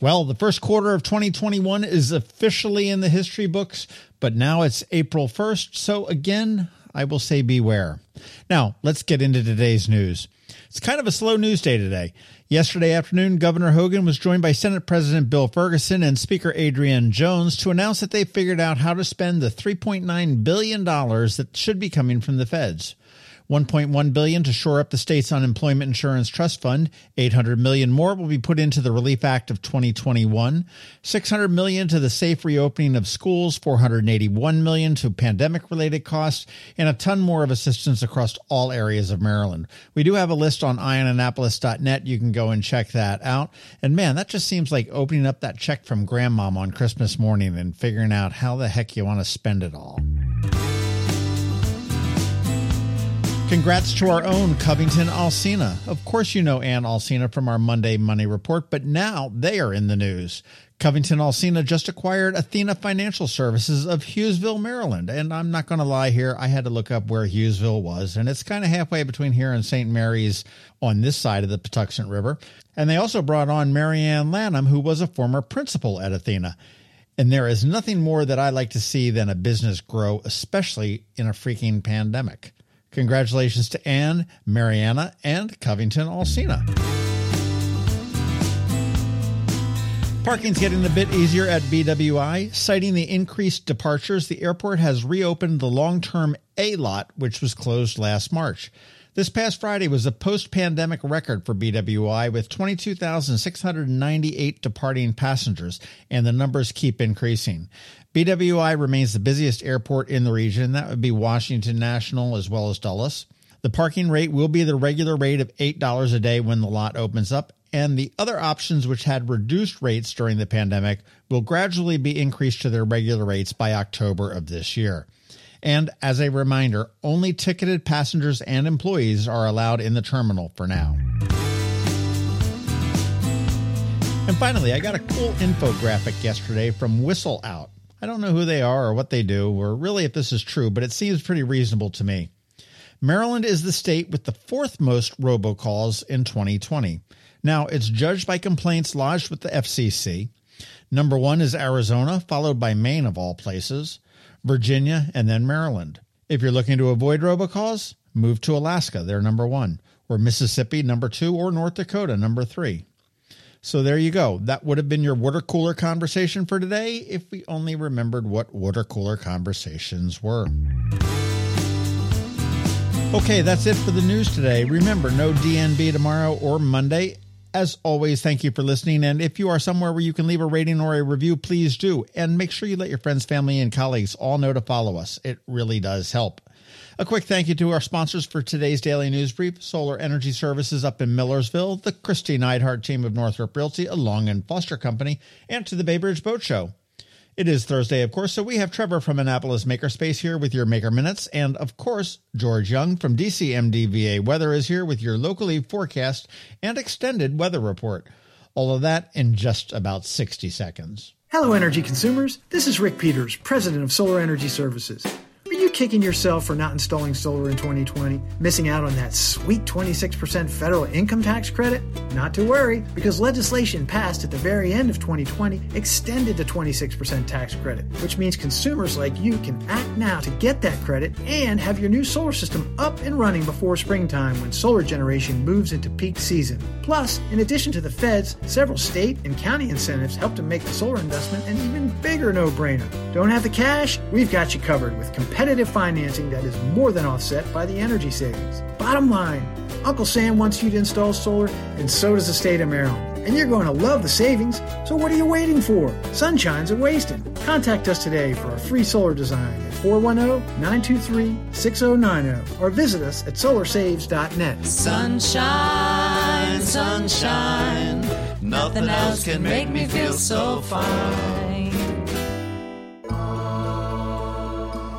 Well, the first quarter of 2021 is officially in the history books, but now it's April 1st, so again, I will say beware. Now, let's get into today's news. It's kind of a slow news day today. Yesterday afternoon, Governor Hogan was joined by Senate President Bill Ferguson and Speaker Adrienne Jones to announce that they figured out how to spend the $3.9 billion that should be coming from the feds. 1.1 billion to shore up the state's unemployment insurance trust fund. 800 million more will be put into the Relief Act of 2021. 600 million to the safe reopening of schools, 481 million to pandemic related costs, and a ton more of assistance across all areas of Maryland. We do have a list on eyeonannapolis.net. You can go and check that out. And man, that just seems like opening up that check from grandmom on Christmas morning and figuring out how the heck you want to spend it all. Congrats to our own Covington Alsina. Of course, you know Ann Alsina from our Monday Money Report, but now they are in the news. Covington Alsina just acquired Athena Financial Services of Hughesville, Maryland. And I'm not going to lie here, I had to look up where Hughesville was, and it's kind of halfway between here and St. Mary's on this side of the Patuxent River. And they also brought on Marianne Lanham, who was a former principal at Athena. And there is nothing more that I like to see than a business grow, especially in a freaking pandemic. Congratulations to Anne, Mariana, and Covington Alsina. Parking's getting a bit easier at BWI. Citing the increased departures, the airport has reopened the long term A lot, which was closed last March. This past Friday was a post pandemic record for BWI with 22,698 departing passengers, and the numbers keep increasing. BWI remains the busiest airport in the region. That would be Washington National as well as Dulles. The parking rate will be the regular rate of $8 a day when the lot opens up, and the other options which had reduced rates during the pandemic will gradually be increased to their regular rates by October of this year. And as a reminder, only ticketed passengers and employees are allowed in the terminal for now. And finally, I got a cool infographic yesterday from Whistle Out. I don't know who they are or what they do, or really if this is true, but it seems pretty reasonable to me. Maryland is the state with the fourth most robocalls in 2020. Now, it's judged by complaints lodged with the FCC. Number one is Arizona, followed by Maine, of all places. Virginia, and then Maryland. If you're looking to avoid robocalls, move to Alaska, they're number one, or Mississippi, number two, or North Dakota, number three. So there you go. That would have been your water cooler conversation for today if we only remembered what water cooler conversations were. Okay, that's it for the news today. Remember, no DNB tomorrow or Monday. As always, thank you for listening. And if you are somewhere where you can leave a rating or a review, please do. And make sure you let your friends, family, and colleagues all know to follow us. It really does help. A quick thank you to our sponsors for today's daily news brief Solar Energy Services up in Millersville, the Kristi Neidhardt team of Northrop Realty, a Long and Foster Company, and to the Bay Bridge Boat Show. It is Thursday, of course, so we have Trevor from Annapolis Makerspace here with your Maker Minutes. And of course, George Young from DCMDVA Weather is here with your locally forecast and extended weather report. All of that in just about 60 seconds. Hello, energy consumers. This is Rick Peters, President of Solar Energy Services kicking yourself for not installing solar in 2020, missing out on that sweet 26% federal income tax credit? Not to worry, because legislation passed at the very end of 2020 extended the 26% tax credit, which means consumers like you can act now to get that credit and have your new solar system up and running before springtime when solar generation moves into peak season. Plus, in addition to the feds, several state and county incentives help to make the solar investment an even bigger no brainer. Don't have the cash? We've got you covered with competitive financing that is more than offset by the energy savings. Bottom line, Uncle Sam wants you to install solar, and so does the state of Maryland. And you're going to love the savings, so what are you waiting for? Sunshine's a wasting. Contact us today for a free solar design at 410-923-6090 or visit us at solarsaves.net. Sunshine, sunshine, nothing else can make me feel so fine.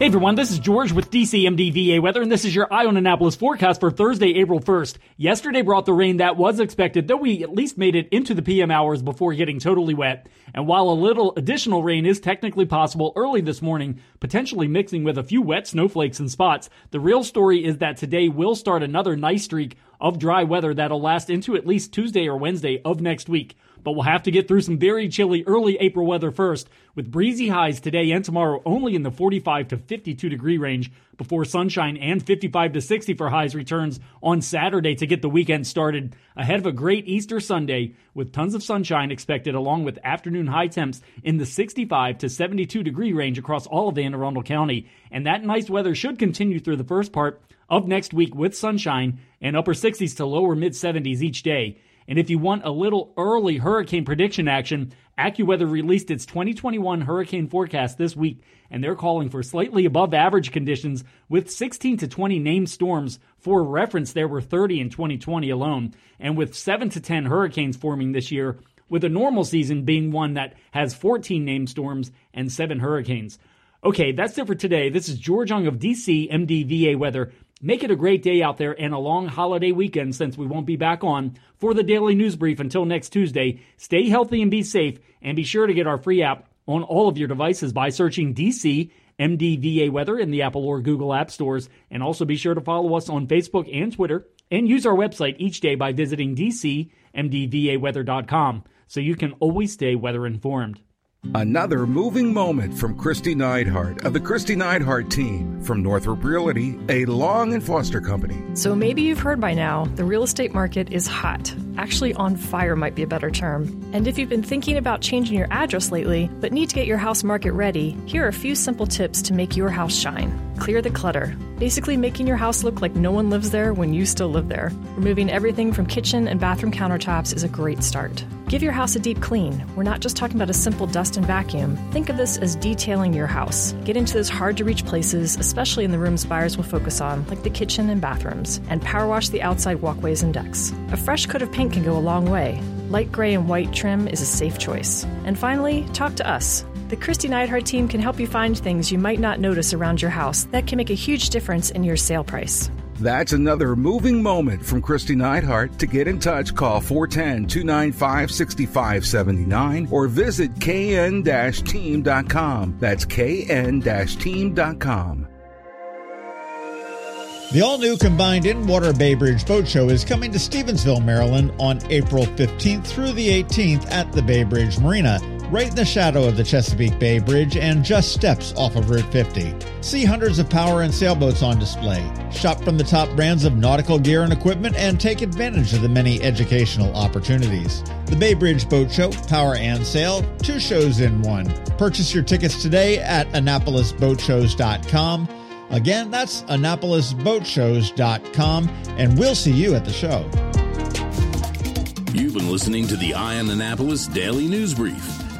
Hey everyone, this is George with DCMDVA Weather, and this is your Eye on Annapolis forecast for Thursday, April 1st. Yesterday brought the rain that was expected, though we at least made it into the PM hours before getting totally wet. And while a little additional rain is technically possible early this morning, potentially mixing with a few wet snowflakes and spots, the real story is that today will start another nice streak of dry weather that'll last into at least Tuesday or Wednesday of next week but we'll have to get through some very chilly early April weather first, with breezy highs today and tomorrow only in the 45 to 52 degree range before sunshine and 55 to 60 for highs returns on Saturday to get the weekend started ahead of a great Easter Sunday with tons of sunshine expected along with afternoon high temps in the 65 to 72 degree range across all of Anne Arundel County. And that nice weather should continue through the first part of next week with sunshine and upper 60s to lower mid 70s each day. And if you want a little early hurricane prediction action, AccuWeather released its 2021 hurricane forecast this week, and they're calling for slightly above average conditions with 16 to 20 named storms. For reference, there were 30 in 2020 alone, and with 7 to 10 hurricanes forming this year, with a normal season being one that has 14 named storms and 7 hurricanes. Okay, that's it for today. This is George Young of DC MDVA Weather. Make it a great day out there and a long holiday weekend since we won't be back on for the daily news brief until next Tuesday. Stay healthy and be safe, and be sure to get our free app on all of your devices by searching DC MDVA Weather in the Apple or Google App Stores. And also be sure to follow us on Facebook and Twitter, and use our website each day by visiting DCMDVAweather.com so you can always stay weather informed. Another moving moment from Kristi Neidhardt of the Kristi Neidhardt team from Northrop Realty, a Long and Foster company. So maybe you've heard by now the real estate market is hot. Actually, on fire might be a better term. And if you've been thinking about changing your address lately, but need to get your house market ready, here are a few simple tips to make your house shine. Clear the clutter. Basically, making your house look like no one lives there when you still live there. Removing everything from kitchen and bathroom countertops is a great start. Give your house a deep clean. We're not just talking about a simple dust and vacuum. Think of this as detailing your house. Get into those hard to reach places, especially in the rooms buyers will focus on, like the kitchen and bathrooms, and power wash the outside walkways and decks. A fresh coat of paint can go a long way. Light gray and white trim is a safe choice. And finally, talk to us. The Kristi Neidhardt team can help you find things you might not notice around your house that can make a huge difference in your sale price. That's another moving moment from Kristi Neidhardt. To get in touch, call 410 295 6579 or visit kn team.com. That's kn team.com. The all new combined in water Bay Bridge Boat Show is coming to Stevensville, Maryland on April 15th through the 18th at the Bay Bridge Marina right in the shadow of the Chesapeake Bay Bridge and just steps off of Route 50. See hundreds of power and sailboats on display. Shop from the top brands of nautical gear and equipment and take advantage of the many educational opportunities. The Bay Bridge Boat Show, Power and Sail, two shows in one. Purchase your tickets today at AnnapolisBoatShows.com. Again, that's AnnapolisBoatShows.com, and we'll see you at the show. You've been listening to the Eye on Annapolis Daily News Brief.